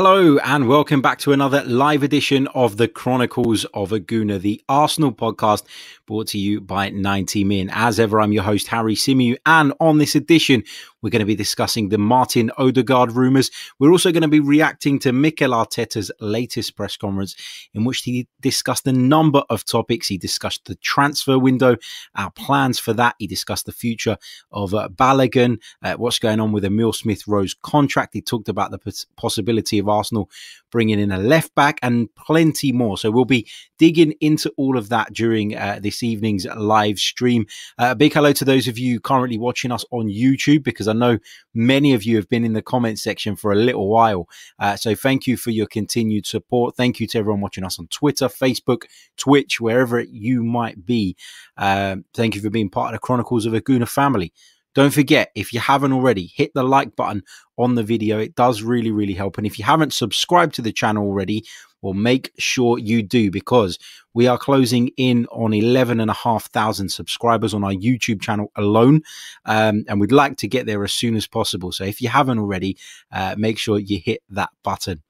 Hello and welcome back to another live edition of the Chronicles of a Gooner, the Arsenal podcast brought to you by 90 Min. As ever, I'm your host, Harry Symeou, and on this edition, we're going to be discussing the Martin Odegaard rumours. We're also going to be reacting to Mikel Arteta's latest press conference, in which he discussed a number of topics. He discussed the transfer window, our plans for that. He discussed the future of uh, Balogun, uh, what's going on with Emil Smith Rowe's contract. He talked about the possibility of Arsenal bringing in a left back and plenty more. So we'll be digging into all of that during uh, this evening's live stream. Uh, a big hello to those of you currently watching us on YouTube because I know many of you have been in the comment section for a little while. Uh, so thank you for your continued support. Thank you to everyone watching us on Twitter, Facebook, Twitch, wherever you might be. Um, thank you for being part of the Chronicles of a Gooner family. Don't forget, if you haven't already, hit the like button on the video. It does really, really help. And if you haven't subscribed to the channel already, well, make sure you do because we are closing in on 11,500 subscribers on our YouTube channel alone. Um, and we'd like to get there as soon as possible. So if you haven't already, uh, make sure you hit that button.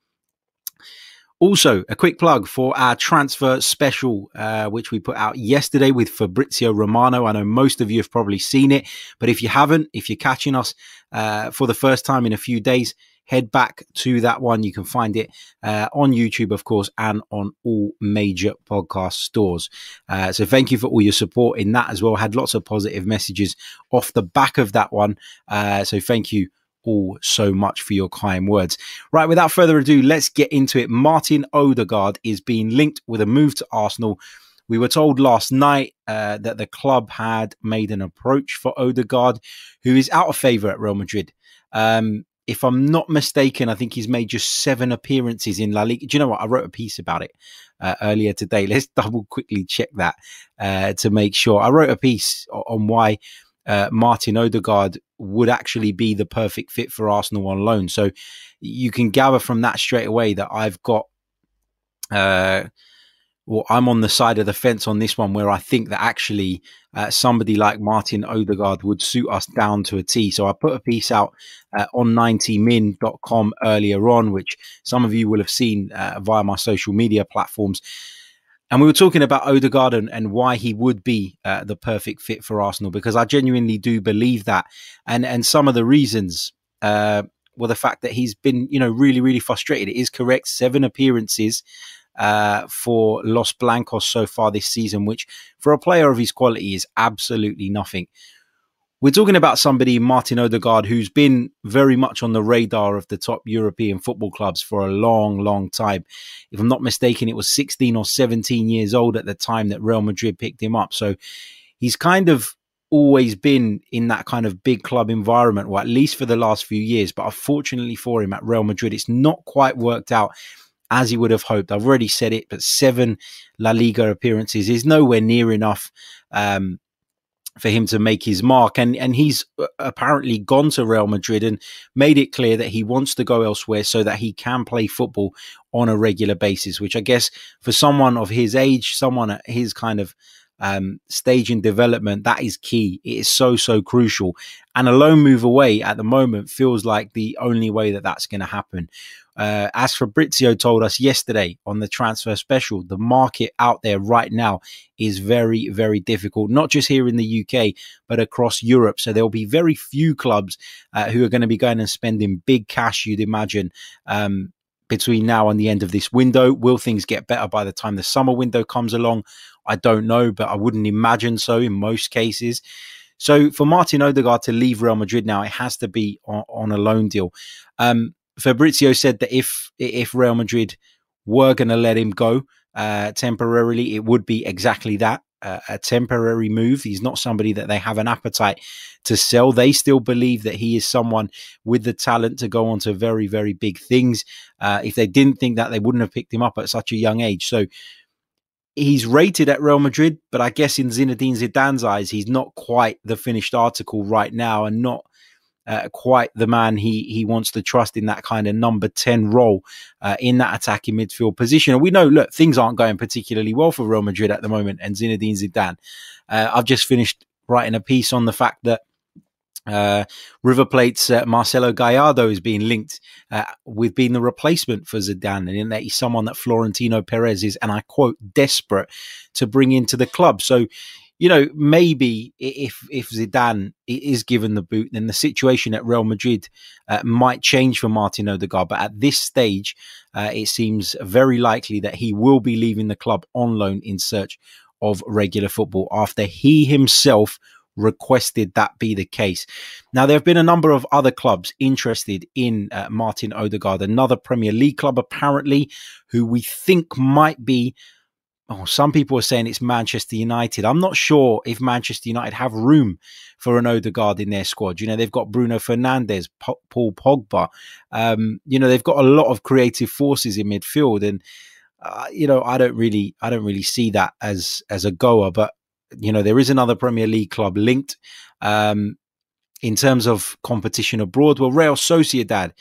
Also, a quick plug for our transfer special, uh, which we put out yesterday with Fabrizio Romano. I know most of you have probably seen it, but if you haven't, if you're catching us uh, for the first time in a few days, head back to that one. You can find it uh, on YouTube, of course, and on all major podcast stores. Uh, so thank you for all your support in that as well. Had lots of positive messages off the back of that one. Uh, so thank you all so much for your kind words. Right, without further ado, let's get into it. Martin Odegaard is being linked with a move to Arsenal. We were told last night uh, that the club had made an approach for Odegaard, who is out of favour at Real Madrid. Um, if I'm not mistaken, I think he's made just seven appearances in La Liga. Do you know what? I wrote a piece about it uh, earlier today. Let's double quickly check that uh, to make sure. I wrote a piece on why uh, Martin Odegaard would actually be the perfect fit for Arsenal on loan. So you can gather from that straight away that I've got. Uh, well, I'm on the side of the fence on this one where I think that actually uh, somebody like Martin Odegaard would suit us down to a T. So I put a piece out uh, on 90min.com earlier on, which some of you will have seen uh, via my social media platforms. And we were talking about Odegaard and, and why he would be uh, the perfect fit for Arsenal because I genuinely do believe that. And and some of the reasons uh, were the fact that he's been, you know, really, really frustrated. It is correct. Seven appearances uh, for Los Blancos so far this season, which for a player of his quality is absolutely nothing. We're talking about somebody, Martin Odegaard, who's been very much on the radar of the top European football clubs for a long, long time. If I'm not mistaken, it was 16 or 17 years old at the time that Real Madrid picked him up. So he's kind of always been in that kind of big club environment, or at least for the last few years. But unfortunately for him at Real Madrid, it's not quite worked out as he would have hoped. I've already said it, but seven La Liga appearances is nowhere near enough. Um, for him to make his mark. And and he's uh, apparently gone to Real Madrid and made it clear that he wants to go elsewhere so that he can play football on a regular basis. Which I guess for someone of his age, someone at his kind of um, stage in development, that is key. It is so so crucial. And a loan move away at the moment feels like the only way that that's going to happen. Uh, as Fabrizio told us yesterday on the transfer special, the market out there right now is very, very difficult, not just here in the UK, but across Europe. So there'll be very few clubs uh, who are going to be going and spending big cash, you'd imagine. Um, between now and the end of this window, will things get better by the time the summer window comes along? I don't know, but I wouldn't imagine so in most cases. So for Martin Odegaard to leave Real Madrid now, it has to be on, on a loan deal. Um, Fabrizio said that if if Real Madrid were going to let him go uh, temporarily, it would be exactly that a, a temporary move. He's not somebody that they have an appetite to sell. They still believe that he is someone with the talent to go on to very, very big things. Uh, if they didn't think that, they wouldn't have picked him up at such a young age. So he's rated at Real Madrid, but I guess in Zinedine Zidane's eyes, he's not quite the finished article right now and not uh, quite the man he he wants to trust in that kind of number 10 role uh, in that attacking midfield position. And we know, look, things aren't going particularly well for Real Madrid at the moment and Zinedine Zidane. Uh, I've just finished writing a piece on the fact that uh, River Plate's uh, Marcelo Gallardo is being linked uh, with being the replacement for Zidane, and in that he's someone that Florentino Perez is, and I quote, desperate to bring into the club. So you know, maybe if if Zidane is given the boot, then the situation at Real Madrid uh, might change for Martin Odegaard. But at this stage, uh, it seems very likely that he will be leaving the club on loan in search of regular football after he himself requested that be the case. Now, there have been a number of other clubs interested in uh, Martin Odegaard, another Premier League club apparently, who we think might be oh, some people are saying it's Manchester United. I'm not sure if Manchester United have room for an Odegaard in their squad. You know, they've got Bruno Fernandes, P- Paul Pogba. Um, you know, they've got a lot of creative forces in midfield, and uh, you know, I don't really, I don't really see that as as a goer. But you know, there is another Premier League club linked. Um, in terms of competition abroad, well, Real Sociedad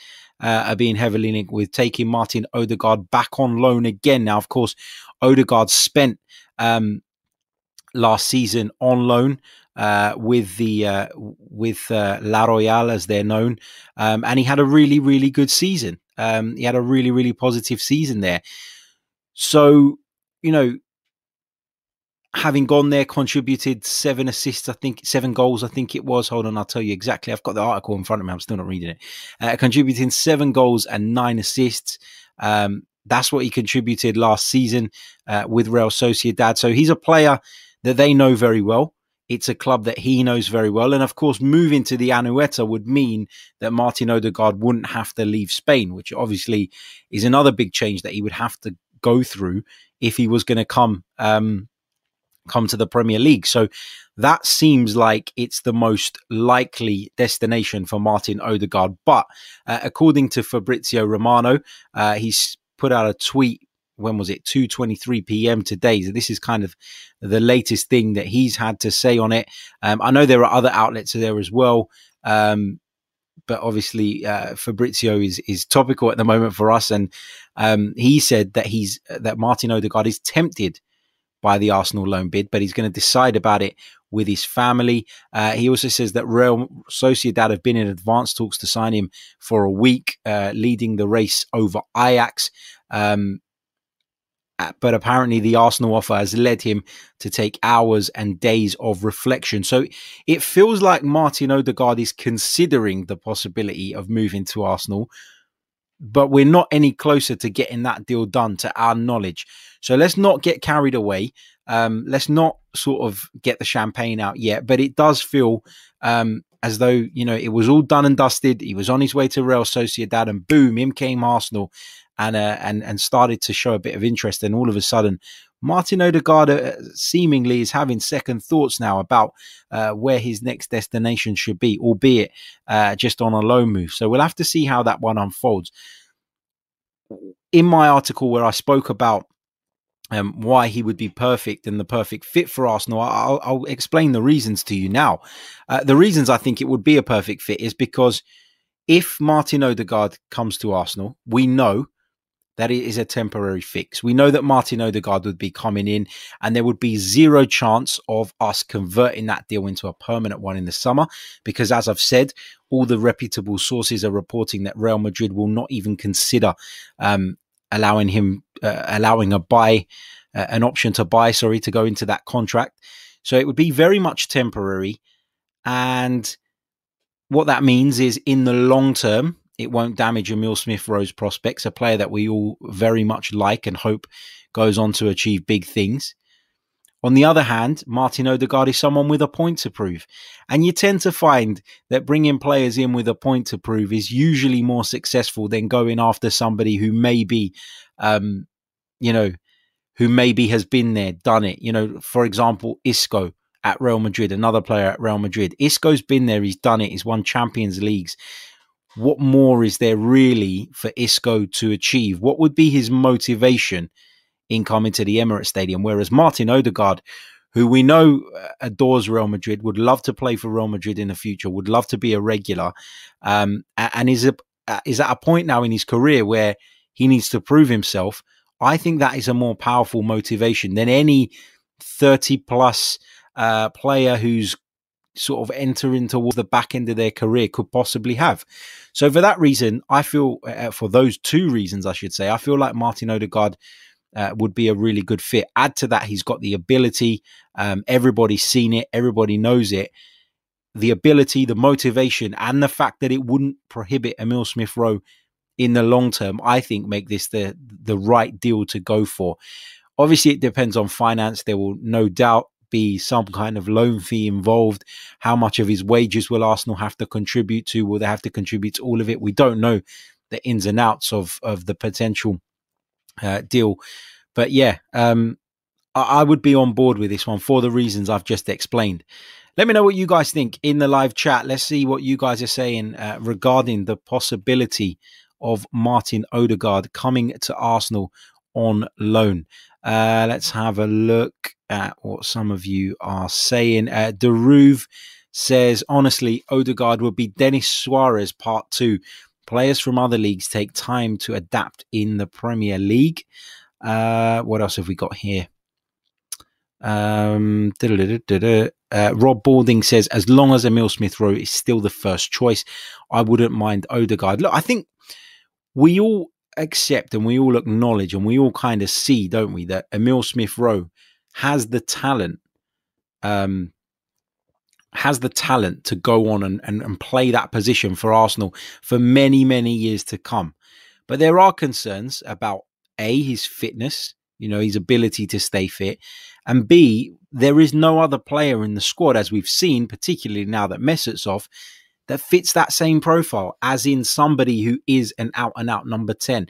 uh, are being heavily linked with taking Martin Odegaard back on loan again. Now, of course, Odegaard spent um, last season on loan uh, with the uh, with uh, La Real as they're known, um, and he had a really really good season. Um, he had a really really positive season there. So you know, having gone there, contributed seven assists, I think seven goals, I think it was. Hold on, I'll tell you exactly. I've got the article in front of me. I'm still not reading it. Uh, contributing seven goals and nine assists. Um, that's what he contributed last season uh, with Real Sociedad. So he's a player that they know very well. It's a club that he knows very well. And of course, moving to the Anoeta would mean that Martin Odegaard wouldn't have to leave Spain, which obviously is another big change that he would have to go through if he was going to come um, come to the Premier League. So that seems like it's the most likely destination for Martin Odegaard. But uh, according to Fabrizio Romano, uh, he's put out a tweet. When was it? 2:23 p.m. today. So this is kind of the latest thing that he's had to say on it. Um, I know there are other outlets there as well. Um, but obviously uh, Fabrizio is is topical at the moment for us, and um, he said that he's that Martin Odegaard is tempted by the Arsenal loan bid, but he's going to decide about it with his family. Uh, he also says that Real Sociedad have been in advanced talks to sign him for a week, uh, leading the race over Ajax. Um, uh, but apparently, the Arsenal offer has led him to take hours and days of reflection. So it feels like Martin Odegaard is considering the possibility of moving to Arsenal, but we're not any closer to getting that deal done to our knowledge. So let's not get carried away. Um, let's not sort of get the champagne out yet, but it does feel um, as though you know it was all done and dusted. He was on his way to Real Sociedad, and boom, in came Arsenal, and uh, and and started to show a bit of interest. And all of a sudden, Martin Odegaard uh, seemingly is having second thoughts now about uh, where his next destination should be, albeit uh, just on a loan move. So we'll have to see how that one unfolds. In my article where I spoke about um, why he would be perfect and the perfect fit for Arsenal. I'll, I'll explain the reasons to you now. Uh, the reasons I think it would be a perfect fit is because if Martin Odegaard comes to Arsenal, we know that it is a temporary fix. We know that Martin Odegaard would be coming in, and there would be zero chance of us converting that deal into a permanent one in the summer. Because, as I've said, all the reputable sources are reporting that Real Madrid will not even consider um, allowing him uh, allowing a buy uh, an option to buy sorry to go into that contract. So it would be very much temporary. And what that means is in the long term it won't damage Emil Smith Rowe's prospects a player that we all very much like and hope goes on to achieve big things on the other hand, Martin Odegaard is someone with a point to prove. And you tend to find that bringing players in with a point to prove is usually more successful than going after somebody who may be, um, you know, who maybe has been there, done it. You know, for example, Isco at Real Madrid, another player at Real Madrid. Isco's been there, he's done it, he's won Champions Leagues. What more is there really for Isco to achieve? What would be his motivation in coming to the Emirates Stadium? Whereas Martin Odegaard, who we know uh, adores Real Madrid, would love to play for Real Madrid in the future, would love to be a regular, um, and is a, is at a point now in his career where he needs to prove himself. I think that is a more powerful motivation than any 30 plus uh, player who's sort of entering towards the back end of their career could possibly have. So for that reason, I feel uh, for those two reasons, I should say, I feel like Martin Odegaard uh, would be a really good fit. Add to that, he's got the ability. Um, everybody's seen it. Everybody knows it. The ability, the motivation, and the fact that it wouldn't prohibit Emil Smith Rowe in the long term, I think make this the the right deal to go for. Obviously, it depends on finance. There will no doubt be some kind of loan fee involved? How much of his wages will Arsenal have to contribute to? Will they have to contribute to all of it? We don't know the ins and outs of of the potential uh, deal, but yeah, um, I, I would be on board with this one for the reasons I've just explained. Let me know what you guys think in the live chat. Let's see what you guys are saying uh, regarding the possibility of Martin Odegaard coming to Arsenal on loan. Uh, let's have a look at what some of you are saying. Uh, Deruve says, honestly, Odegaard would be Denis Suarez part two. Players from other leagues take time to adapt in the Premier League. Uh, what else have we got here? Um, uh, Rob Balding says, as long as Emil Smith Rowe is still the first choice, I wouldn't mind Odegaard. Look, I think we all accept and we all acknowledge and we all kind of see, don't we, that Emil Smith Rowe has the talent, um, has the talent to go on and, and, and play that position for Arsenal for many, many years to come. But there are concerns about A, his fitness, you know, his ability to stay fit, and B, there is no other player in the squad, as we've seen, particularly now that Mesut's off, that fits that same profile, as in somebody who is an out and out number 10.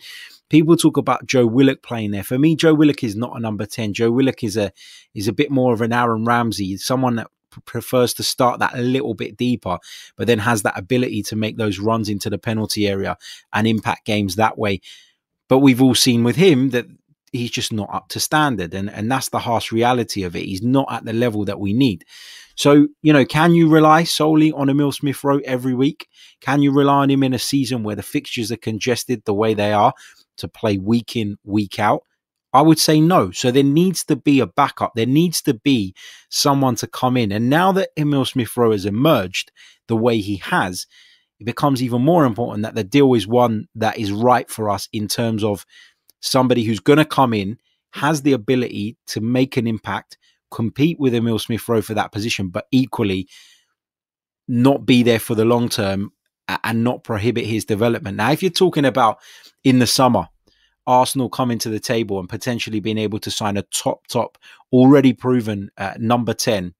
People talk about Joe Willock playing there. For me, Joe Willock is not a number 10. Joe Willock is a is a bit more of an Aaron Ramsey, someone that prefers to start that a little bit deeper, but then has that ability to make those runs into the penalty area and impact games that way. But we've all seen with him that he's just not up to standard. And, and that's the harsh reality of it. He's not at the level that we need. So, you know, can you rely solely on Emil Smith Rowe every week? Can you rely on him in a season where the fixtures are congested the way they are to play week in, week out? I would say no. So there needs to be a backup. There needs to be someone to come in. And now that Emil Smith Rowe has emerged the way he has, it becomes even more important that the deal is one that is right for us in terms of somebody who's going to come in, has the ability to make an impact, compete with Emil Smith Rowe for that position, but equally not be there for the long term and not prohibit his development. Now, if you're talking about in the summer, Arsenal coming to the table and potentially being able to sign a top, top, already proven uh, number 10,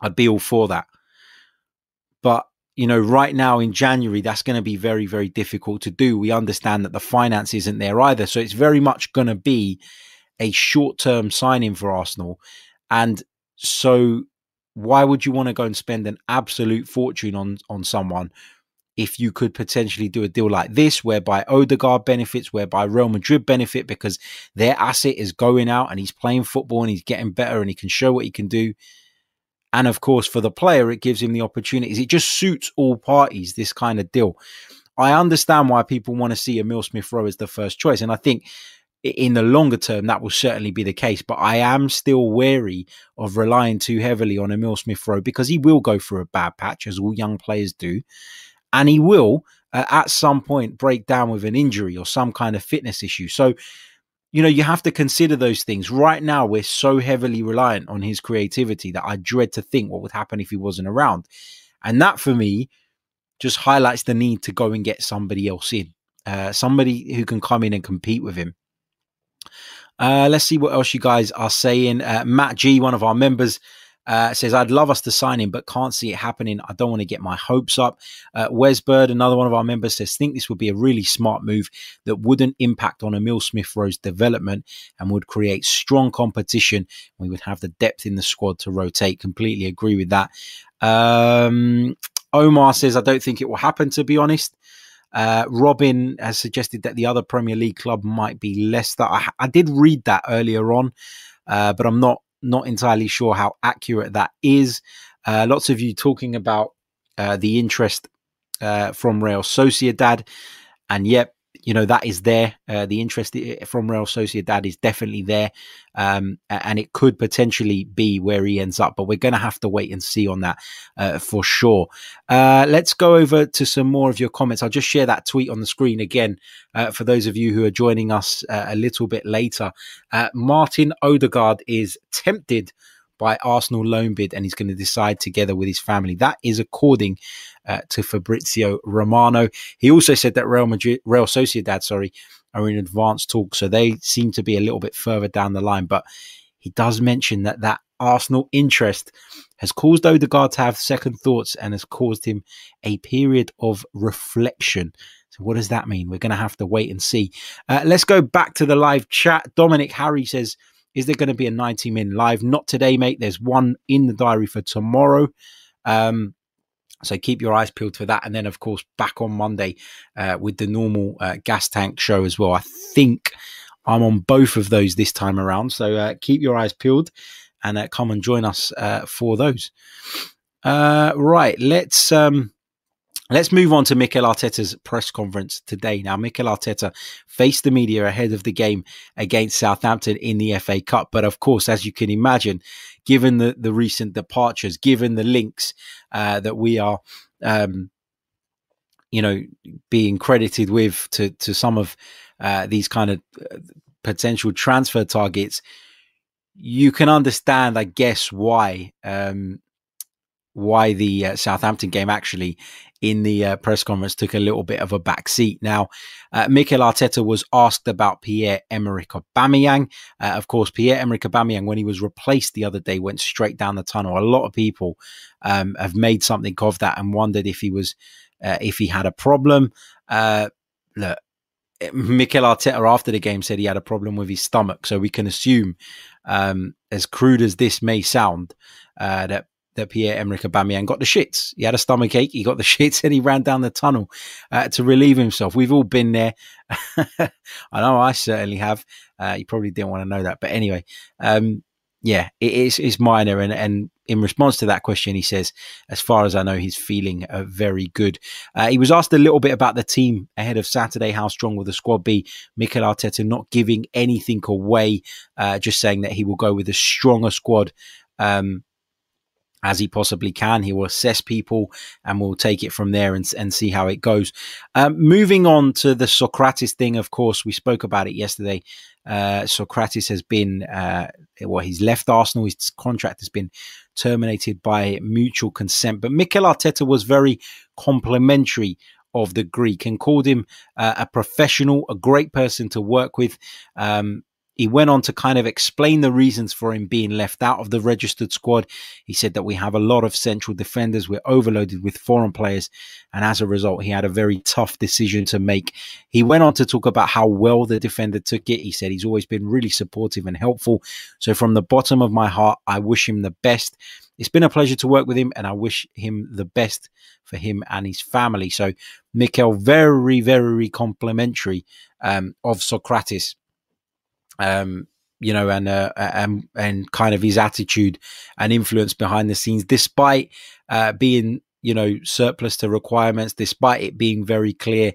I'd be all for that. But, you know, right now in January, that's going to be very, very difficult to do. We understand that the finance isn't there either. So it's very much going to be a short term signing for Arsenal. And so why would you want to go and spend an absolute fortune on on someone if you could potentially do a deal like this whereby Odegaard benefits, whereby Real Madrid benefit because their asset is going out and he's playing football and he's getting better and he can show what he can do. And of course, for the player, it gives him the opportunities. It just suits all parties, this kind of deal. I understand why people want to see Emil Smith Rowe as the first choice. And I think in the longer term, that will certainly be the case. But I am still wary of relying too heavily on Emil Smith Rowe because he will go through a bad patch, as all young players do. And he will, uh, at some point, break down with an injury or some kind of fitness issue. So, you know, you have to consider those things. Right now, we're so heavily reliant on his creativity that I dread to think what would happen if he wasn't around. And that, for me, just highlights the need to go and get somebody else in, uh, somebody who can come in and compete with him. Uh, let's see what else you guys are saying. Uh, Matt G, one of our members, Uh, says, I'd love us to sign him, but can't see it happening. I don't want to get my hopes up. Uh, Wes Bird, another one of our members, says, think this would be a really smart move that wouldn't impact on Emil Smith Rowe's development and would create strong competition. We would have the depth in the squad to rotate. Completely agree with that. Um, Omar says, I don't think it will happen, to be honest. Uh, Robin has suggested that the other Premier League club might be Leicester. I, I did read that earlier on, uh, but I'm not not entirely sure how accurate that is. Uh, lots of you talking about uh, the interest uh, from Real Sociedad, and yep, you know that is there. Uh, the interest from Real Sociedad is definitely there, um, and it could potentially be where he ends up. But we're going to have to wait and see on that uh, for sure. Uh, let's go over to some more of your comments. I'll just share that tweet on the screen again uh, for those of you who are joining us uh, a little bit later. Uh, Martin Odegaard is tempted by Arsenal loan bid and he's going to decide together with his family. That is according uh, to Fabrizio Romano. He also said that Real Madrid, Real Sociedad, sorry, are in advanced talks, so they seem to be a little bit further down the line. But he does mention that that Arsenal interest has caused Odegaard to have second thoughts and has caused him a period of reflection. So, what does that mean? We're going to have to wait and see. Uh, let's go back to the live chat. Dominic Harry says, is there going to be a 90 min live? Not today, mate. There's one in the diary for tomorrow. Um, so keep your eyes peeled for that. And then, of course, back on Monday uh, with the normal uh, gas tank show as well. I think I'm on both of those this time around. So uh, keep your eyes peeled and uh, come and join us uh, for those. Uh, right. Let's. Um, Let's move on to Mikel Arteta's press conference today. Now, Mikel Arteta faced the media ahead of the game against Southampton in the FA Cup. But of course, as you can imagine, given the, the recent departures, given the links uh, that we are, um, you know, being credited with to, to some of uh, these kind of uh, potential transfer targets, you can understand, I guess, why um, why the uh, Southampton game actually in the uh, press conference took a little bit of a back seat. Now, uh, Mikel Arteta was asked about Pierre Emerick Aubameyang. Uh, of course, Pierre Emerick Aubameyang, when he was replaced the other day, went straight down the tunnel. A lot of people um, have made something of that and wondered if he was uh, if he had a problem. Uh, look, Mikel Arteta after the game said he had a problem with his stomach, so we can assume, um, as crude as this may sound, uh, that that Pierre Emerick Aubameyang got the shits. He had a stomach ache. He got the shits, and he ran down the tunnel uh, to relieve himself. We've all been there. I know I certainly have. Uh, you probably didn't want to know that, but anyway, um, yeah, it is it's minor. And and in response to that question, he says, as far as I know, he's feeling uh, very good. Uh, he was asked a little bit about the team ahead of Saturday. How strong will the squad be? Mikel Arteta not giving anything away, uh, just saying that he will go with a stronger squad. Um, as he possibly can. He will assess people and we'll take it from there and, and see how it goes. Um, moving on to the Sokratis thing, of course, we spoke about it yesterday. Uh, Sokratis has been, uh, well, he's left Arsenal. His contract has been terminated by mutual consent. But Mikel Arteta was very complimentary of the Greek and called him uh, a professional, a great person to work with. Um, he went on to kind of explain the reasons for him being left out of the registered squad. He said that we have a lot of central defenders. We're overloaded with foreign players. And as a result, he had a very tough decision to make. He went on to talk about how well the defender took it. He said he's always been really supportive and helpful. So from the bottom of my heart, I wish him the best. It's been a pleasure to work with him and I wish him the best for him and his family. So Mikel, very, very complimentary um, of Sokratis um, you know, and uh, and and kind of his attitude and influence behind the scenes, despite uh, being you know surplus to requirements, despite it being very clear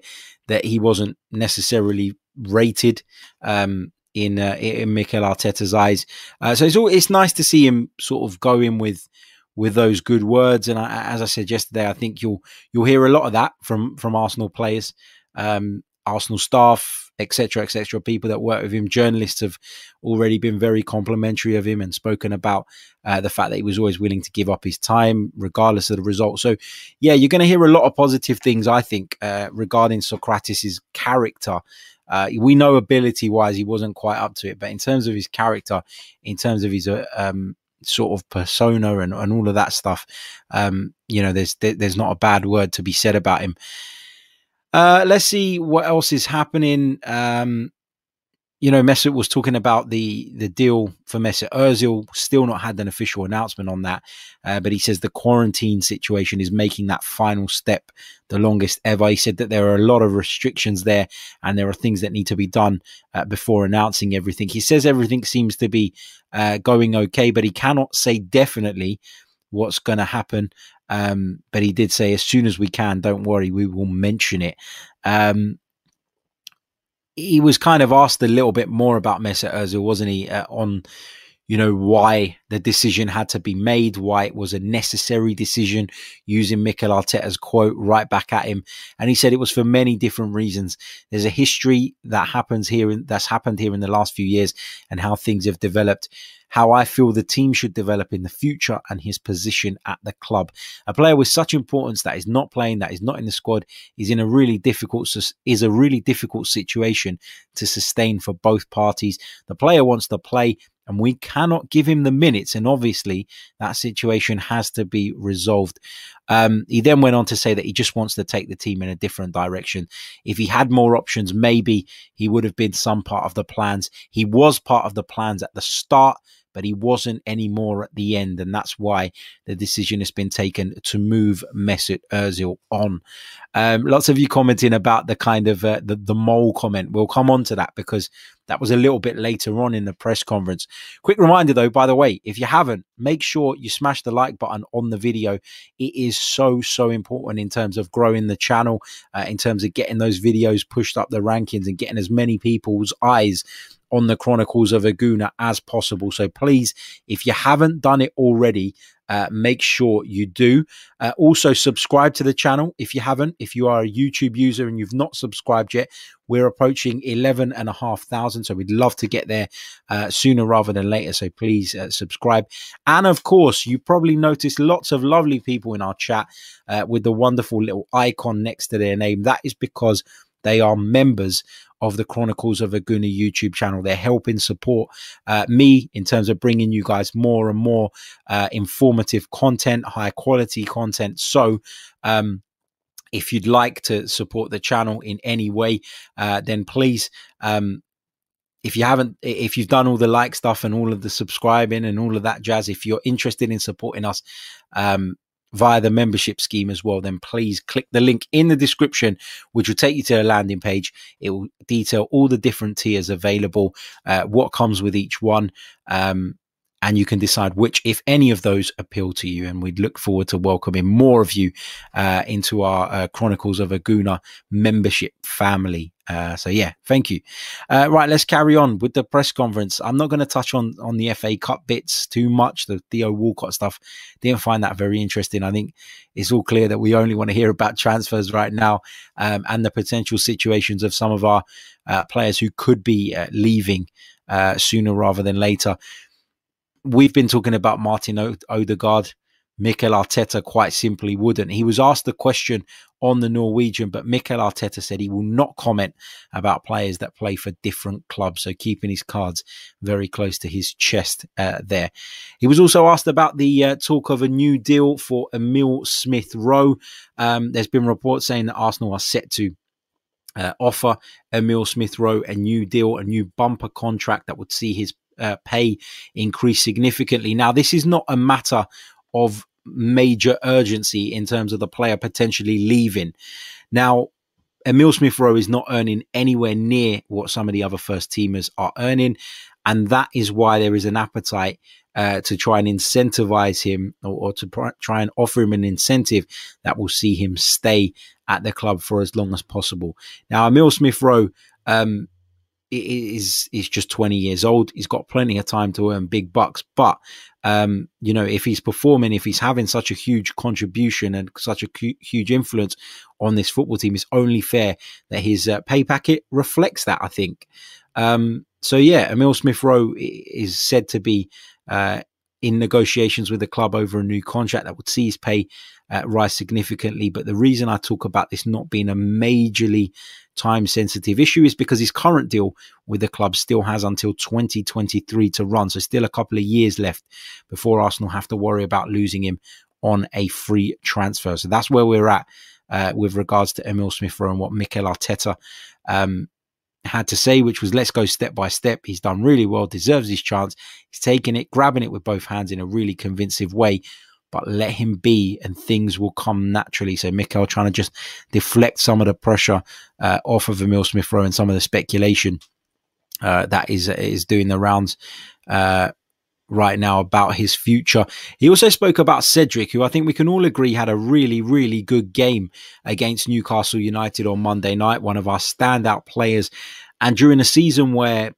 that he wasn't necessarily rated um, in uh, in Mikel Arteta's eyes. Uh, so it's all it's nice to see him sort of go in with with those good words. And I, as I said yesterday, I think you'll you'll hear a lot of that from from Arsenal players. Um, Arsenal staff, etc., etc. People that work with him, journalists have already been very complimentary of him and spoken about uh, the fact that he was always willing to give up his time, regardless of the result. So, yeah, you're going to hear a lot of positive things, I think, uh, regarding Sokratis's character. Uh, we know ability wise, he wasn't quite up to it, but in terms of his character, in terms of his uh, um, sort of persona and, and all of that stuff. Um, you know, there's there, there's not a bad word to be said about him. Uh, let's see what else is happening. Um, you know, Mesut was talking about the the deal for Mesut Ozil. Still not had an official announcement on that, uh, but he says the quarantine situation is making that final step the longest ever. He said that there are a lot of restrictions there, and there are things that need to be done uh, before announcing everything. He says everything seems to be uh, going okay, but he cannot say definitely what's going to happen. Um, but he did say as soon as we can, don't worry, we will mention it. Um, he was kind of asked a little bit more about Mesut Ozil, wasn't he? Uh, on you know why the decision had to be made, why it was a necessary decision, using Mikel Arteta's quote right back at him, and he said it was for many different reasons. There's a history that happens here, in, that's happened here in the last few years, and how things have developed how I feel the team should develop in the future and his position at the club. A player with such importance that is not playing, that is not in the squad, is in a really difficult is a really difficult situation to sustain for both parties. The player wants to play and we cannot give him the minutes. And obviously, that situation has to be resolved. Um, he then went on to say that he just wants to take the team in a different direction. If he had more options, maybe he would have been some part of the plans. He was part of the plans at the start but he wasn't anymore at the end. And that's why the decision has been taken to move Mesut Ozil on. Um, lots of you commenting about the kind of uh, the, the mole comment. We'll come on to that because that was a little bit later on in the press conference. Quick reminder though, by the way, if you haven't, make sure you smash the like button on the video. It is so, so important in terms of growing the channel, uh, in terms of getting those videos pushed up the rankings and getting as many people's eyes on the Chronicles of a Gooner as possible. So please, if you haven't done it already, uh, make sure you do. Uh, also, subscribe to the channel if you haven't. If you are a YouTube user and you've not subscribed yet, we're approaching 11 and a half thousand. So we'd love to get there uh, sooner rather than later. So please uh, subscribe. And of course, you probably noticed lots of lovely people in our chat uh, with the wonderful little icon next to their name. That is because they are members of the Chronicles of a Gooner YouTube channel. They're helping support uh, me in terms of bringing you guys more and more uh, informative content, high quality content. So, um, if you'd like to support the channel in any way, uh, then please um, if you haven't if you've done all the like stuff and all of the subscribing and all of that jazz if you're interested in supporting us um, via the membership scheme as well, then please click the link in the description, which will take you to a landing page. It will detail all the different tiers available, uh, what comes with each one. Um, and you can decide which, if any of those appeal to you. And we'd look forward to welcoming more of you uh, into our uh, Chronicles of a Gooner membership family. Uh, so yeah, thank you. Uh, right, let's carry on with the press conference. I'm not going to touch on on the FA Cup bits too much. The Theo Walcott stuff didn't find that very interesting. I think it's all clear that we only want to hear about transfers right now um, and the potential situations of some of our uh, players who could be uh, leaving sooner rather than later we've been talking about Martin Odegaard. Mikel Arteta quite simply wouldn't. He was asked the question on the Norwegian, but Mikel Arteta said he will not comment about players that play for different clubs. So keeping his cards very close to his chest uh, there. He was also asked about the uh, talk of a new deal for Emil Smith Rowe. Um, there's been reports saying that Arsenal are set to uh, offer Emil Smith Rowe a new deal, a new bumper contract that would see his uh, pay increase significantly. Now, this is not a matter of major urgency in terms of the player potentially leaving. Now, Emil Smith Rowe is not earning anywhere near what some of the other first teamers are earning. And that is why there is an appetite uh, to try and incentivize him or, or to pr- try and offer him an incentive that will see him stay at the club for as long as possible. Now, Emil Smith Rowe um, is is just 20 years old. He's got plenty of time to earn big bucks. But um, you know, if he's performing, if he's having such a huge contribution and such a cu- huge influence on this football team, it's only fair that his uh, pay packet reflects that. I think. Um, so yeah, Emil Smith Rowe is said to be uh, in negotiations with the club over a new contract that would see his pay uh, rise significantly. But the reason I talk about this not being a majorly time sensitive issue is because his current deal with the club still has until 2023 to run. So still a couple of years left before Arsenal have to worry about losing him on a free transfer. So that's where we're at uh, with regards to Emil Smith Rowe and what Mikel Arteta um, had to say, which was let's go step by step. He's done really well, deserves his chance. He's taking it, grabbing it with both hands in a really convincing way. But let him be, and things will come naturally. So Mikel trying to just deflect some of the pressure uh, off of Emil Smith Rowe and some of the speculation uh, that is is doing the rounds uh, right now about his future. He also spoke about Cedric, who I think we can all agree had a really, really good game against Newcastle United on Monday night, one of our standout players. And during a season where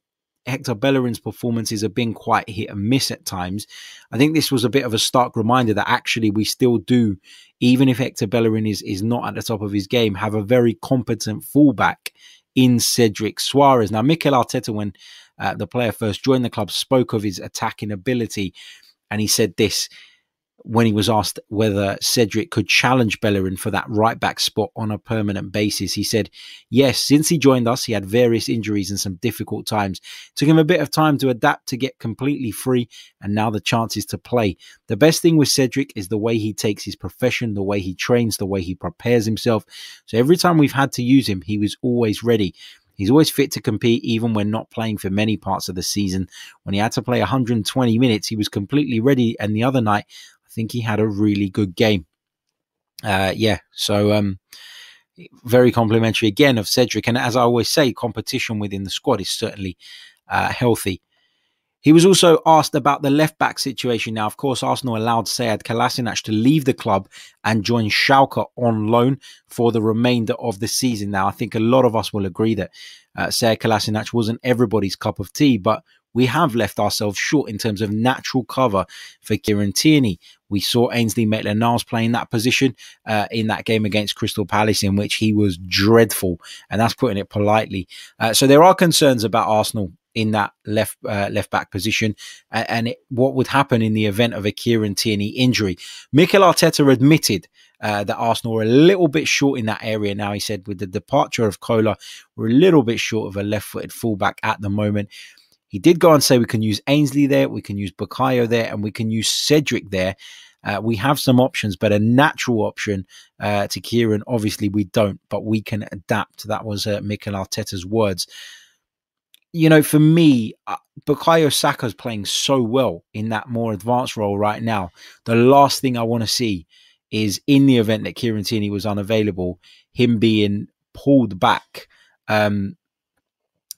Hector Bellerin's performances have been quite hit and miss at times. I think this was a bit of a stark reminder that actually we still do, even if Hector Bellerin is, is not at the top of his game, have a very competent fullback in Cedric Soares. Now, Mikel Arteta, when uh, the player first joined the club, spoke of his attacking ability. And he said this when he was asked whether Cedric could challenge Bellerin for that right back spot on a permanent basis. He said, Yes, since he joined us, he had various injuries and some difficult times. Took him a bit of time to adapt to get completely free, and now the chance is to play. The best thing with Cedric is the way he takes his profession, the way he trains, the way he prepares himself. So every time we've had to use him, he was always ready. He's always fit to compete, even when not playing for many parts of the season. When he had to play 120 minutes, he was completely ready. And the other night, think he had a really good game. Uh, yeah, so um, very complimentary again of Cedric. And as I always say, competition within the squad is certainly uh, healthy. He was also asked about the left back situation. Now, of course, Arsenal allowed Sead Kolasinac to leave the club and join Schalke on loan for the remainder of the season. Now, I think a lot of us will agree that uh, Sead Kolasinac wasn't everybody's cup of tea, but we have left ourselves short in terms of natural cover for Kieran Tierney. We saw Ainsley Maitland-Niles playing that position uh, in that game against Crystal Palace, in which he was dreadful, and that's putting it politely. Uh, so there are concerns about Arsenal in that left uh, left back position, and, and it, what would happen in the event of a Kieran Tierney injury. Mikel Arteta admitted uh, that Arsenal were a little bit short in that area now. He said with the departure of Kola, we're a little bit short of a left-footed fullback at the moment. He did go and say we can use Ainsley there, we can use Bukayo there, and we can use Cedric there. Uh, we have some options, but a natural option uh, to Kieran, obviously, we don't, but we can adapt. That was uh, Mikel Arteta's words you know, for me, uh, Bukayo Saka's playing so well in that more advanced role right now. The last thing I want to see is in the event that Kieran Tierney was unavailable, him being pulled back, um,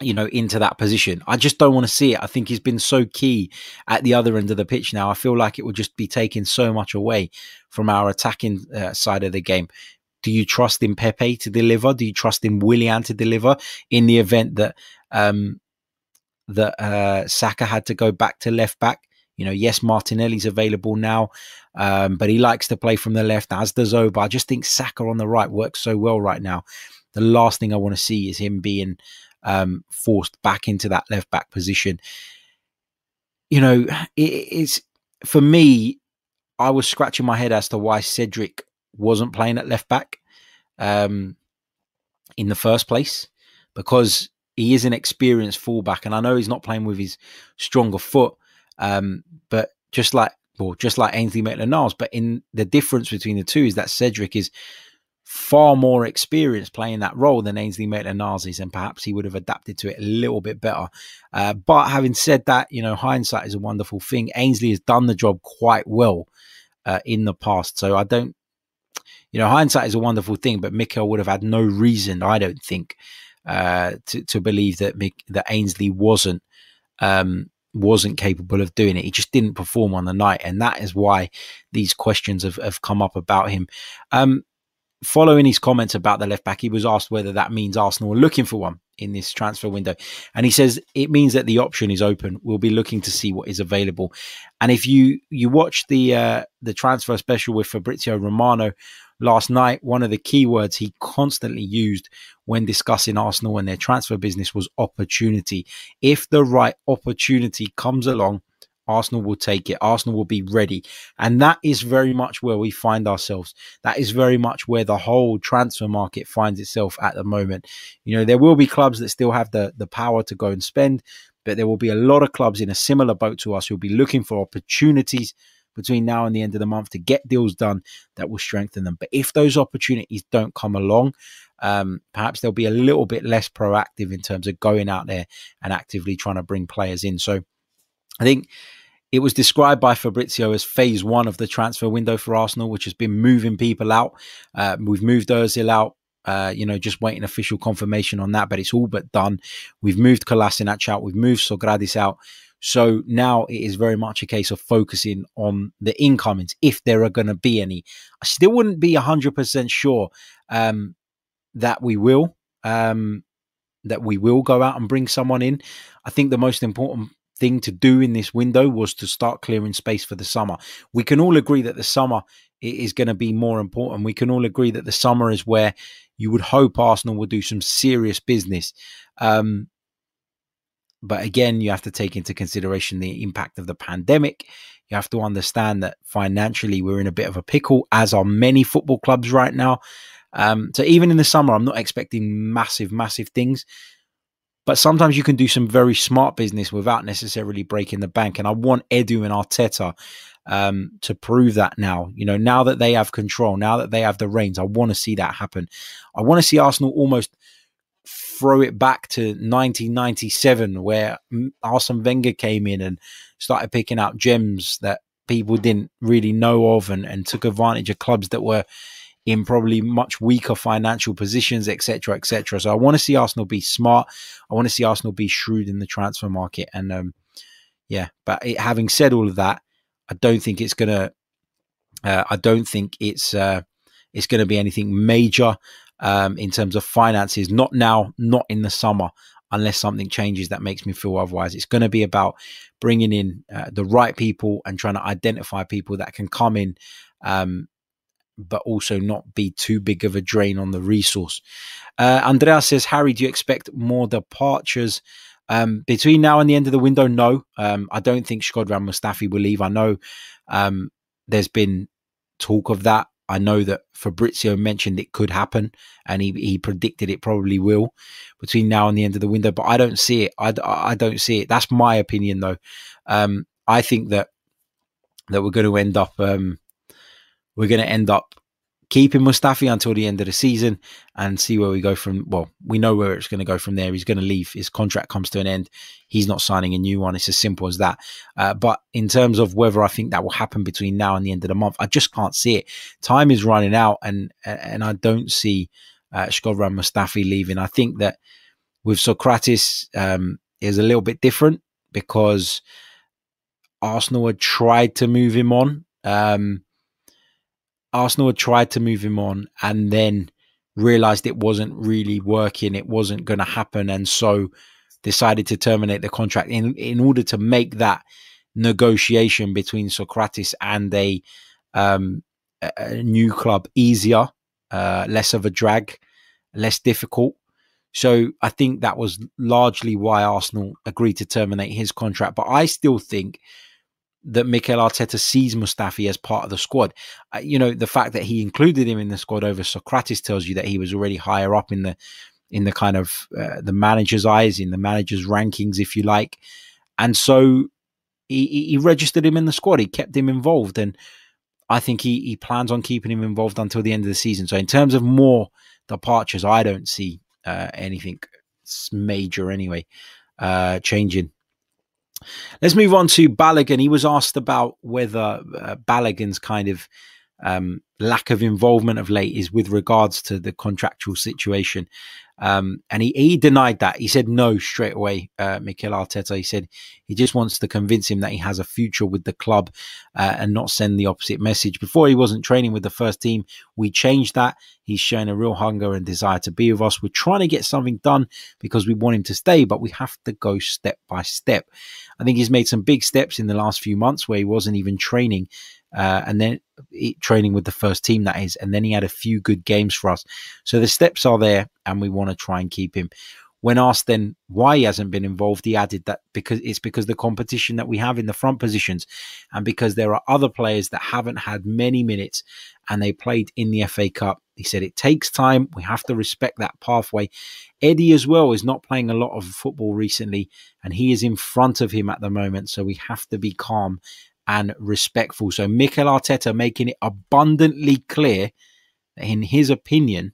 you know, into that position. I just don't want to see it. I think he's been so key at the other end of the pitch now. I feel like it would just be taking so much away from our attacking uh, side of the game. Do you trust in Pepe to deliver? Do you trust in Willian to deliver in the event that um, that uh, Saka had to go back to left back. You know, yes, Martinelli's available now, um, but he likes to play from the left, as does Oba. I just think Saka on the right works so well right now. The last thing I want to see is him being um, forced back into that left back position. You know, it, it's for me. I was scratching my head as to why Cedric wasn't playing at left back um, in the first place, because he is an experienced fullback, and I know he's not playing with his stronger foot, um, but just like well, just like Ainsley Maitland-Niles, but in the difference between the two is that Cedric is far more experience playing that role than Ainsley Maitland-Niles and perhaps he would have adapted to it a little bit better. Uh, but having said that, you know, hindsight is a wonderful thing. Ainsley has done the job quite well uh, in the past, so I don't. You know, hindsight is a wonderful thing, but Mikel would have had no reason, I don't think, uh, to, to believe that Mick, that Ainsley wasn't um, wasn't capable of doing it. He just didn't perform on the night, and that is why these questions have, have come up about him. Um, following his comments about the left back, he was asked whether that means Arsenal are looking for one in this transfer window, and he says it means that the option is open. We'll be looking to see what is available, and if you you watch the uh, the transfer special with Fabrizio Romano last night, one of the key words he constantly used when discussing Arsenal and their transfer business was opportunity. If the right opportunity comes along, Arsenal will take it. Arsenal will be ready. And that is very much where we find ourselves. That is very much where the whole transfer market finds itself at the moment. You know, there will be clubs that still have the, the power to go and spend, but there will be a lot of clubs in a similar boat to us who'll be looking for opportunities between now and the end of the month to get deals done that will strengthen them. But if those opportunities don't come along, um, perhaps they'll be a little bit less proactive in terms of going out there and actively trying to bring players in. So I think it was described by Fabrizio as phase one of the transfer window for Arsenal, which has been moving people out. Uh, we've moved Ozil out. Uh, you know, just waiting official confirmation on that, but it's all but done. We've moved Kolasinac out. We've moved Sokratis out. So now it is very much a case of focusing on the incomings, if there are going to be any. I still wouldn't be 100% sure um, that we will. Um, that we will go out and bring someone in. I think the most important thing to do in this window was to start clearing space for the summer. We can all agree that the summer is going to be more important. We can all agree that the summer is where you would hope Arsenal will do some serious business. Um, but again, you have to take into consideration the impact of the pandemic. You have to understand that financially we're in a bit of a pickle, as are many football clubs right now. Um, so even in the summer, I'm not expecting massive, massive things. But sometimes you can do some very smart business without necessarily breaking the bank. And I want Edu and Arteta um, to prove that now. You know, now that they have control, now that they have the reins, I want to see that happen. I want to see Arsenal almost throw it back to 1997, where Arsene Wenger came in and started picking out gems that people didn't really know of and, and took advantage of clubs that were in probably much weaker financial positions, etc., etc. So I want to see Arsenal be smart. I want to see Arsenal be shrewd in the transfer market. And um, yeah, but it, having said all of that, I don't think it's gonna. Uh, I don't think it's uh, it's going to be anything major um, in terms of finances. Not now, not in the summer, unless something changes that makes me feel otherwise. It's going to be about bringing in uh, the right people and trying to identify people that can come in. Um, but also not be too big of a drain on the resource. Uh, Andrea says, Harry, do you expect more departures um, between now and the end of the window? No, um, I don't think Shkodran Mustafi will leave. I know um, there's been talk of that. I know that Fabrizio mentioned it could happen and he, he predicted it probably will between now and the end of the window, but I don't see it. I, I don't see it. That's my opinion, though. Um, I think that that we're going to end up um, we're going to end up keeping Mustafi until the end of the season and see where we go from. Well, we know where it's going to go from there. He's going to leave. His contract comes to an end. He's not signing a new one. It's as simple as that. Uh, but in terms of whether I think that will happen between now and the end of the month, I just can't see it. Time is running out, and and I don't see uh, Shkodran Mustafi leaving. I think that with Sokratis um, is a little bit different because Arsenal had tried to move him on. Um, Arsenal had tried to move him on and then realized it wasn't really working, it wasn't going to happen, and so decided to terminate the contract in in order to make that negotiation between Sokratis and a, um, a new club easier, uh, less of a drag, less difficult. So I think that was largely why Arsenal agreed to terminate his contract. But I still think that Mikel Arteta sees Mustafi as part of the squad. Uh, you know, the fact that he included him in the squad over Sokratis tells you that he was already higher up in the in the kind of uh, the manager's eyes, in the manager's rankings, if you like. And so he, he registered him in the squad. He kept him involved, and I think he he plans on keeping him involved until the end of the season. So in terms of more departures, I don't see uh, anything major anyway uh, changing Let's move on to Balogun. He was asked about whether uh, Balogun's kind of um, lack of involvement of late is with regards to the contractual situation. Um, and he, he denied that. He said no straight away, uh, Mikel Arteta. He said he just wants to convince him that he has a future with the club uh, and not send the opposite message. Before he wasn't training with the first team. We changed that. He's shown a real hunger and desire to be with us. We're trying to get something done because we want him to stay, but we have to go step by step. I think he's made some big steps in the last few months where he wasn't even training. Uh, and then training with the first team, that is. And then he had a few good games for us. So the steps are there, and we want to try and keep him. When asked then why he hasn't been involved, he added that because it's because the competition that we have in the front positions and because there are other players that haven't had many minutes and they played in the FA Cup. He said it takes time. We have to respect that pathway. Eddie as well is not playing a lot of football recently and he is in front of him at the moment. So we have to be calm and respectful. So Mikel Arteta making it abundantly clear that in his opinion,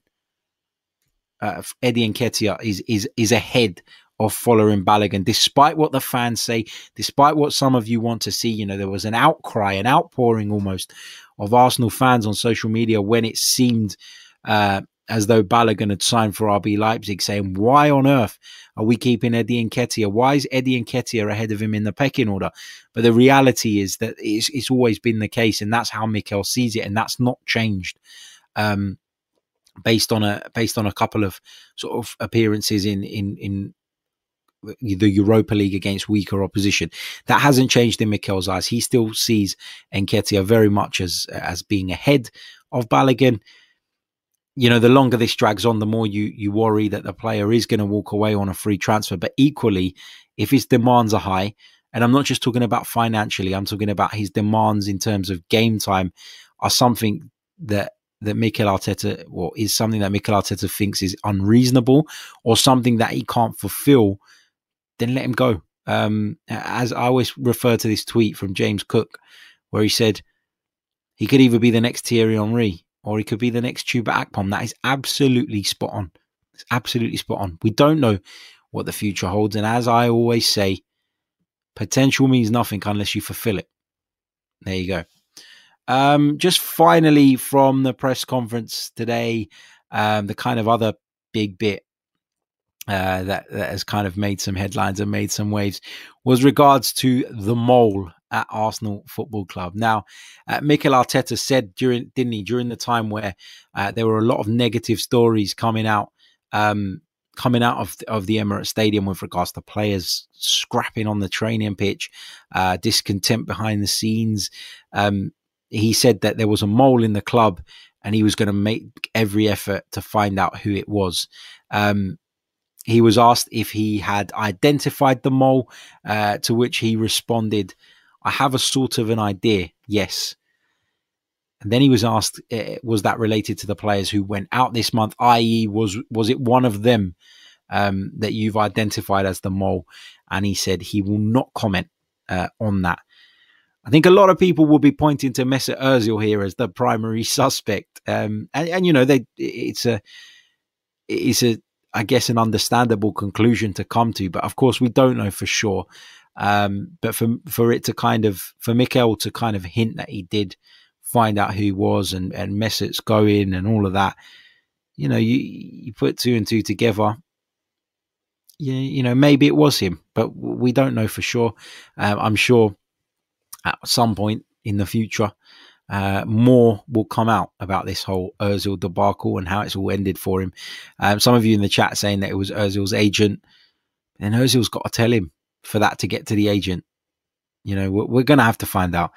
uh, Eddie Nketiah is is is ahead of following Balogun, despite what the fans say, despite what some of you want to see. You know, there was an outcry, an outpouring almost of Arsenal fans on social media when it seemed uh, as though Balogun had signed for RB Leipzig, saying, "Why on earth are we keeping Eddie Nketiah? Why is Eddie Nketiah ahead of him in the pecking order?" But the reality is that it's, it's always been the case, and that's how Mikel sees it, and that's not changed. Um, based on a based on a couple of sort of appearances in in in the Europa League against weaker opposition. That hasn't changed in Mikel's eyes. He still sees Nketiah very much as as being ahead of Balogun. You know, the longer this drags on, the more you you worry that the player is going to walk away on a free transfer. But equally, if his demands are high, and I'm not just talking about financially, I'm talking about his demands in terms of game time, are something that that Mikel Arteta, well, is something that Mikel Arteta thinks is unreasonable or something that he can't fulfill, then let him go. Um, as I always refer to this tweet from James Cook, where he said he could either be the next Thierry Henry or he could be the next Chuba Akpom. That is absolutely spot on. It's absolutely spot on. We don't know what the future holds. And as I always say, potential means nothing unless you fulfill it. There you go. Um, just finally from the press conference today, um, the kind of other big bit uh, that, that has kind of made some headlines and made some waves was regards to the mole at Arsenal Football Club. Now, uh, Mikel Arteta said during, didn't he, during the time where uh, there were a lot of negative stories coming out, um, coming out of of the Emirates Stadium with regards to players scrapping on the training pitch, uh, discontent behind the scenes. Um, he said that there was a mole in the club and he was going to make every effort to find out who it was. Um, he was asked if he had identified the mole, uh, to which he responded, I have a sort of an idea, yes. And then he was asked, uh, was that related to the players who went out this month? I.e., was was it one of them um, that you've identified as the mole? And he said he will not comment uh, on that. I think a lot of people will be pointing to Mesut Ozil here as the primary suspect, um, and, and you know they it's a it's a I guess an understandable conclusion to come to, but of course we don't know for sure. Um, but for for it to kind of for Mikel to kind of hint that he did find out who he was and and Mesut's going and all of that, you know, you you put two and two together. Yeah, you know, maybe it was him, but we don't know for sure. Um, I'm sure at some point in the future, uh, more will come out about this whole Özil debacle and how it's all ended for him. Um, some of you in the chat saying that it was Özil's agent, and Özil's got to tell him for that to get to the agent. You know, we're, we're going to have to find out.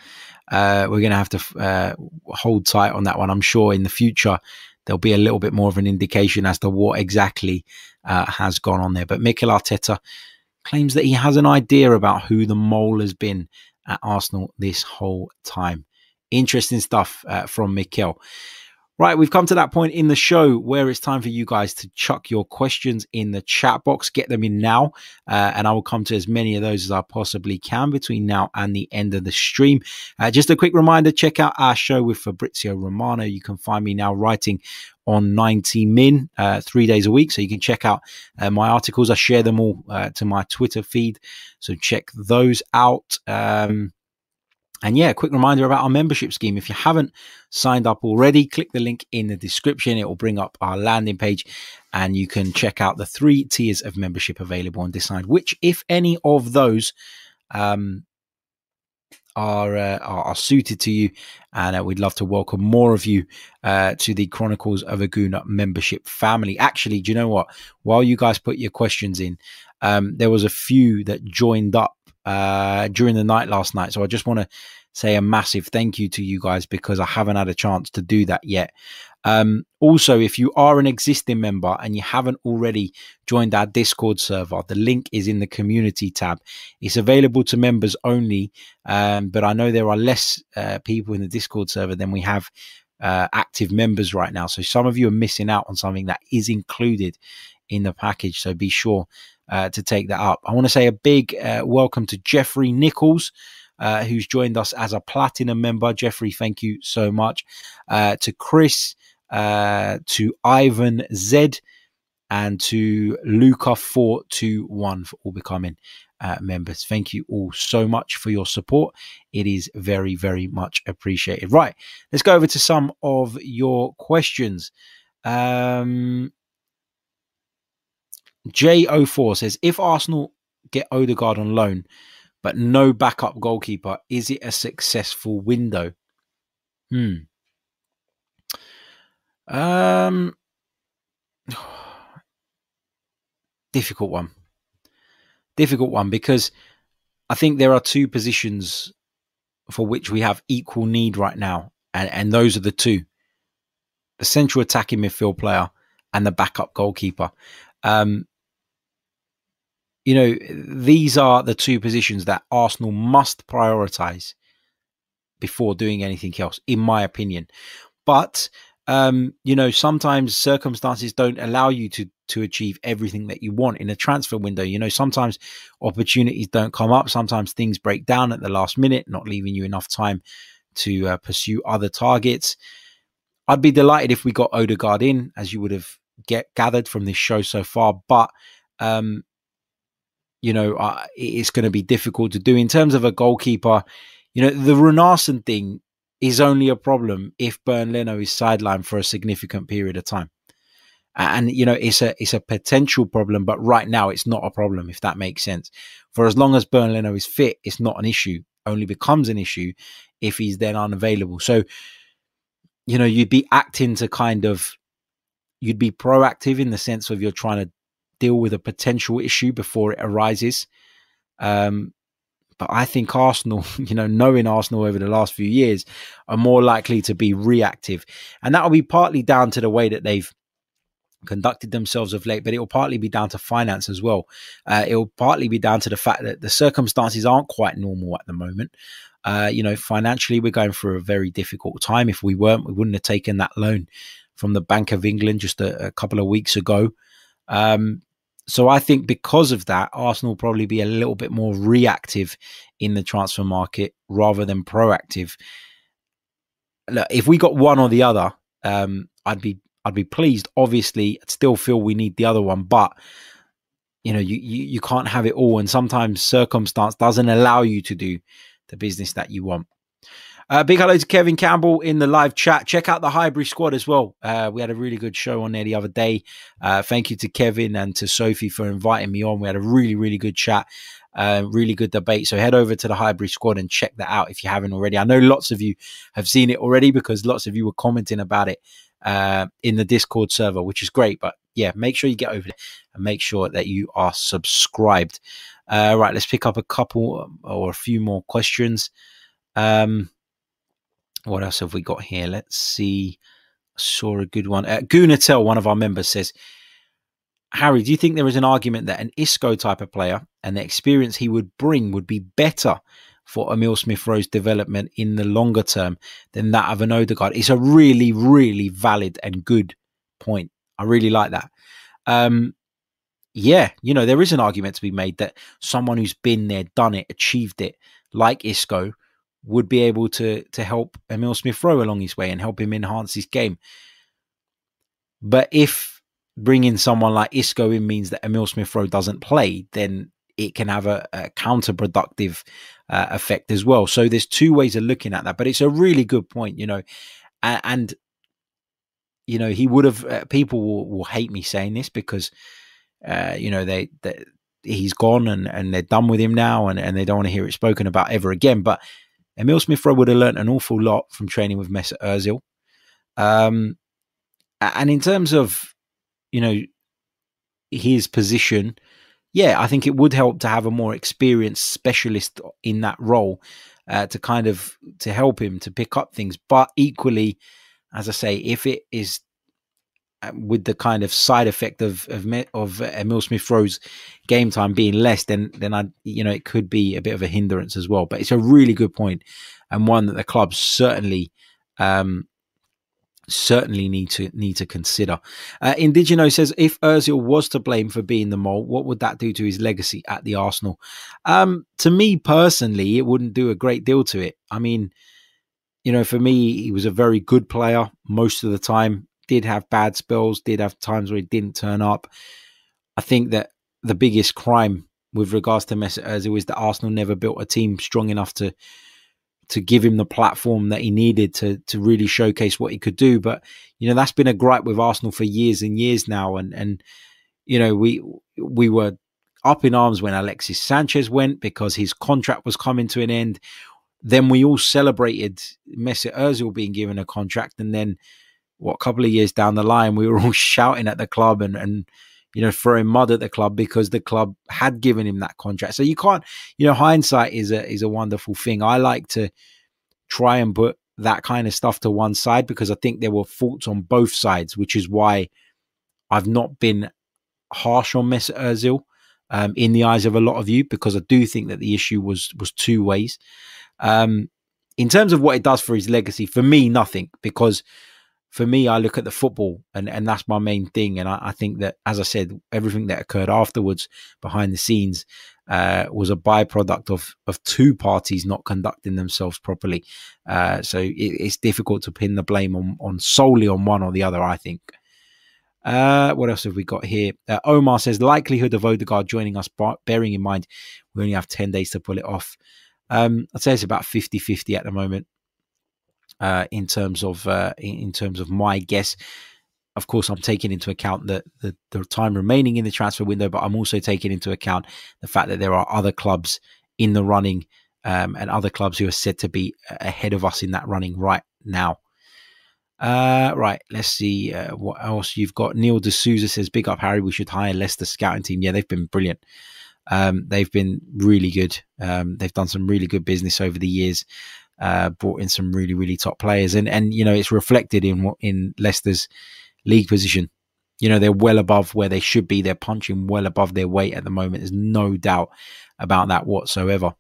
Uh, we're going to have to uh, hold tight on that one. I'm sure in the future there'll be a little bit more of an indication as to what exactly uh, has gone on there. But Mikel Arteta claims that he has an idea about who the mole has been at Arsenal this whole time. Interesting stuff uh, from Mikel. Right, we've come to that point in the show where it's time for you guys to chuck your questions in the chat box. Get them in now, uh, and I will come to as many of those as I possibly can between now and the end of the stream. Uh, just a quick reminder check out our show with Fabrizio Romano. You can find me now writing on 90 Min uh, three days a week. So you can check out uh, my articles. I share them all uh, to my Twitter feed. So check those out. Um, and yeah, quick reminder about our membership scheme. If you haven't signed up already, click the link in the description. It will bring up our landing page and you can check out the three tiers of membership available and decide which, if any, of those um, are, uh, are, are suited to you. And uh, we'd love to welcome more of you uh, to the Chronicles of a Gooner membership family. Actually, do you know what? While you guys put your questions in, um, there was a few that joined up uh, during the night last night. So I just want to say a massive thank you to you guys because I haven't had a chance to do that yet. Um, also, if you are an existing member and you haven't already joined our Discord server, the link is in the community tab. It's available to members only, um, but I know there are less uh, people in the Discord server than we have uh, active members right now. So some of you are missing out on something that is included in the package. So be sure uh, to take that up. I want to say a big uh, welcome to Jeffrey Nichols. Uh, who's joined us as a platinum member? Jeffrey, thank you so much. Uh, to Chris, uh, to Ivan Z, and to Luca421 for all becoming uh, members. Thank you all so much for your support. It is very, very much appreciated. Right, let's go over to some of your questions. Um, J04 says If Arsenal get Odegaard on loan, but no backup goalkeeper, is it a successful window? Hmm. Um, difficult one. Difficult one because I think there are two positions for which we have equal need right now, and, and those are the two: the central attacking midfield player and the backup goalkeeper. Um, you know, these are the two positions that Arsenal must prioritize before doing anything else, in my opinion. But um, you know, sometimes circumstances don't allow you to to achieve everything that you want in a transfer window. You know, sometimes opportunities don't come up. Sometimes things break down at the last minute, not leaving you enough time to uh, pursue other targets. I'd be delighted if we got Odegaard in, as you would have get gathered from this show so far. But um, you know, uh, it's going to be difficult to do in terms of a goalkeeper. You know, the Runarsson thing is only a problem if Bernd Leno is sidelined for a significant period of time. And you know, it's a it's a potential problem, but right now it's not a problem, if that makes sense. For as long as Bernd Leno is fit, it's not an issue. Only becomes an issue if he's then unavailable. So, you know, you'd be acting to kind of you'd be proactive in the sense of you're trying to deal with a potential issue before it arises. Um, but I think Arsenal, you know, knowing Arsenal over the last few years, are more likely to be reactive. And that will be partly down to the way that they've conducted themselves of late, but it will partly be down to finance as well. Uh, it will partly be down to the fact that the circumstances aren't quite normal at the moment. Uh, you know, financially, we're going through a very difficult time. If we weren't, we wouldn't have taken that loan from the Bank of England just a, a couple of weeks ago. Um, so I think because of that, Arsenal will probably be a little bit more reactive in the transfer market rather than proactive. Look, if we got one or the other, um, I'd be I'd be pleased. Obviously, I'd still feel we need the other one, but you know, you, you you can't have it all, and sometimes circumstance doesn't allow you to do the business that you want. Uh, big hello to Kevin Campbell in the live chat. Check out the Highbury squad as well. Uh, we had a really good show on there the other day. Uh, thank you to Kevin and to Sophie for inviting me on. We had a really, really good chat. Uh, really good debate. So head over to the Highbury squad and check that out if you haven't already. I know lots of you have seen it already because lots of you were commenting about it uh, in the Discord server, which is great. But yeah, make sure you get over there and make sure that you are subscribed. Uh, right, let's pick up a couple or a few more questions. Um, what else have we got here? Let's see. I saw a good one. Uh, Gunatel, one of our members, says, Harry, do you think there is an argument that an Isco type of player and the experience he would bring would be better for Emil Smith Rowe's development in the longer term than that of an Odegaard? It's a really, really valid and good point. I really like that. Um, yeah, you know, there is an argument to be made that someone who's been there, done it, achieved it, like Isco, would be able to to help Emil Smith Rowe along his way and help him enhance his game. But if bringing someone like Isco in means that Emil Smith Rowe doesn't play, then it can have a, a counterproductive uh, effect as well. So there's two ways of looking at that, but it's a really good point, you know, and, and you know he would have. Uh, people will, will, hate me saying this because uh, you know they, they he's gone and and they're done with him now, and and they don't want to hear it spoken about ever again. But Emil Smith Rowe would have learnt an awful lot from training with Mesut Ozil. Um, and in terms of, you know, his position, yeah, I think it would help to have a more experienced specialist in that role uh, to kind of to help him to pick up things. But equally, as I say, if it is with the kind of side effect of of, of Emil Smith Rowe's game time being less, then then I you know it could be a bit of a hindrance as well. But it's a really good point and one that the club certainly um, certainly need to need to consider. Uh, Indigeno says if Özil was to blame for being the mole, what would that do to his legacy at the Arsenal? Um, to me personally, it wouldn't do a great deal to it. I mean, you know, for me, he was a very good player most of the time did have bad spells, did have times where he didn't turn up. I think that the biggest crime with regards to Mesut Ozil is that Arsenal never built a team strong enough to to give him the platform that he needed to to really showcase what he could do. But you know that's been a gripe with Arsenal for years and years now, and and you know we we were up in arms when Alexis Sanchez went because his contract was coming to an end. Then we all celebrated Mesut Ozil being given a contract, and then what couple of years down the line, we were all shouting at the club and and you know throwing mud at the club because the club had given him that contract. So you can't, you know, hindsight is a is a wonderful thing. I like to try and put that kind of stuff to one side because I think there were faults on both sides, which is why I've not been harsh on Mesut Ozil um, in the eyes of a lot of you because I do think that the issue was was two ways. Um, in terms of what it does for his legacy, for me, nothing because for me, I look at the football and, and that's my main thing. And I, I think that, as I said, everything that occurred afterwards behind the scenes uh, was a byproduct of of two parties not conducting themselves properly. Uh, so it, it's difficult to pin the blame on, on solely on one or the other, I think. Uh, what else have we got here? Uh, Omar says likelihood of Odegaard joining us, bearing in mind we only have 10 days to pull it off. Um, I'd say it's about 50 50 at the moment uh, in terms of uh, in terms of my guess. Of course, I'm taking into account the, the, the time remaining in the transfer window, but I'm also taking into account the fact that there are other clubs in the running um, and other clubs who are said to be ahead of us in that running right now. Uh, right, let's see uh, what else you've got. Neil D'Souza says, "Big up, Harry. We should hire Leicester scouting team. Yeah, they've been brilliant. Um, they've been really good. Um, they've done some really good business over the years uh, brought in some really really top players, and and you know it's reflected in in Leicester's league position. You know they're well above where they should be. They're punching well above their weight at the moment. There's no doubt about that whatsoever.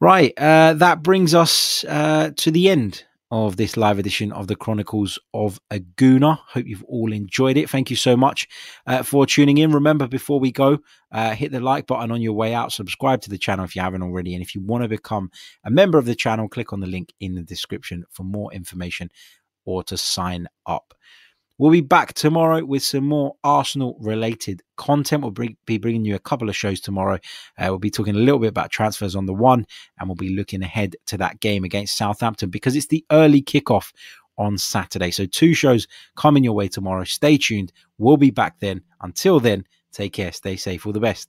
Right, uh, that brings us uh, to the end of this live edition of the Chronicles of a Gooner. Hope you've all enjoyed it. Thank you so much uh, for tuning in. Remember, before we go, uh, hit the like button on your way out. Subscribe to the channel if you haven't already. And if you want to become a member of the channel, click on the link in the description for more information or to sign up. We'll be back tomorrow with some more Arsenal related content. We'll be bringing you a couple of shows tomorrow. Uh, we'll be talking a little bit about transfers on the one, and we'll be looking ahead to that game against Southampton because it's the early kickoff on Saturday. So, two shows coming your way tomorrow. Stay tuned. We'll be back then. Until then, take care, stay safe, all the best.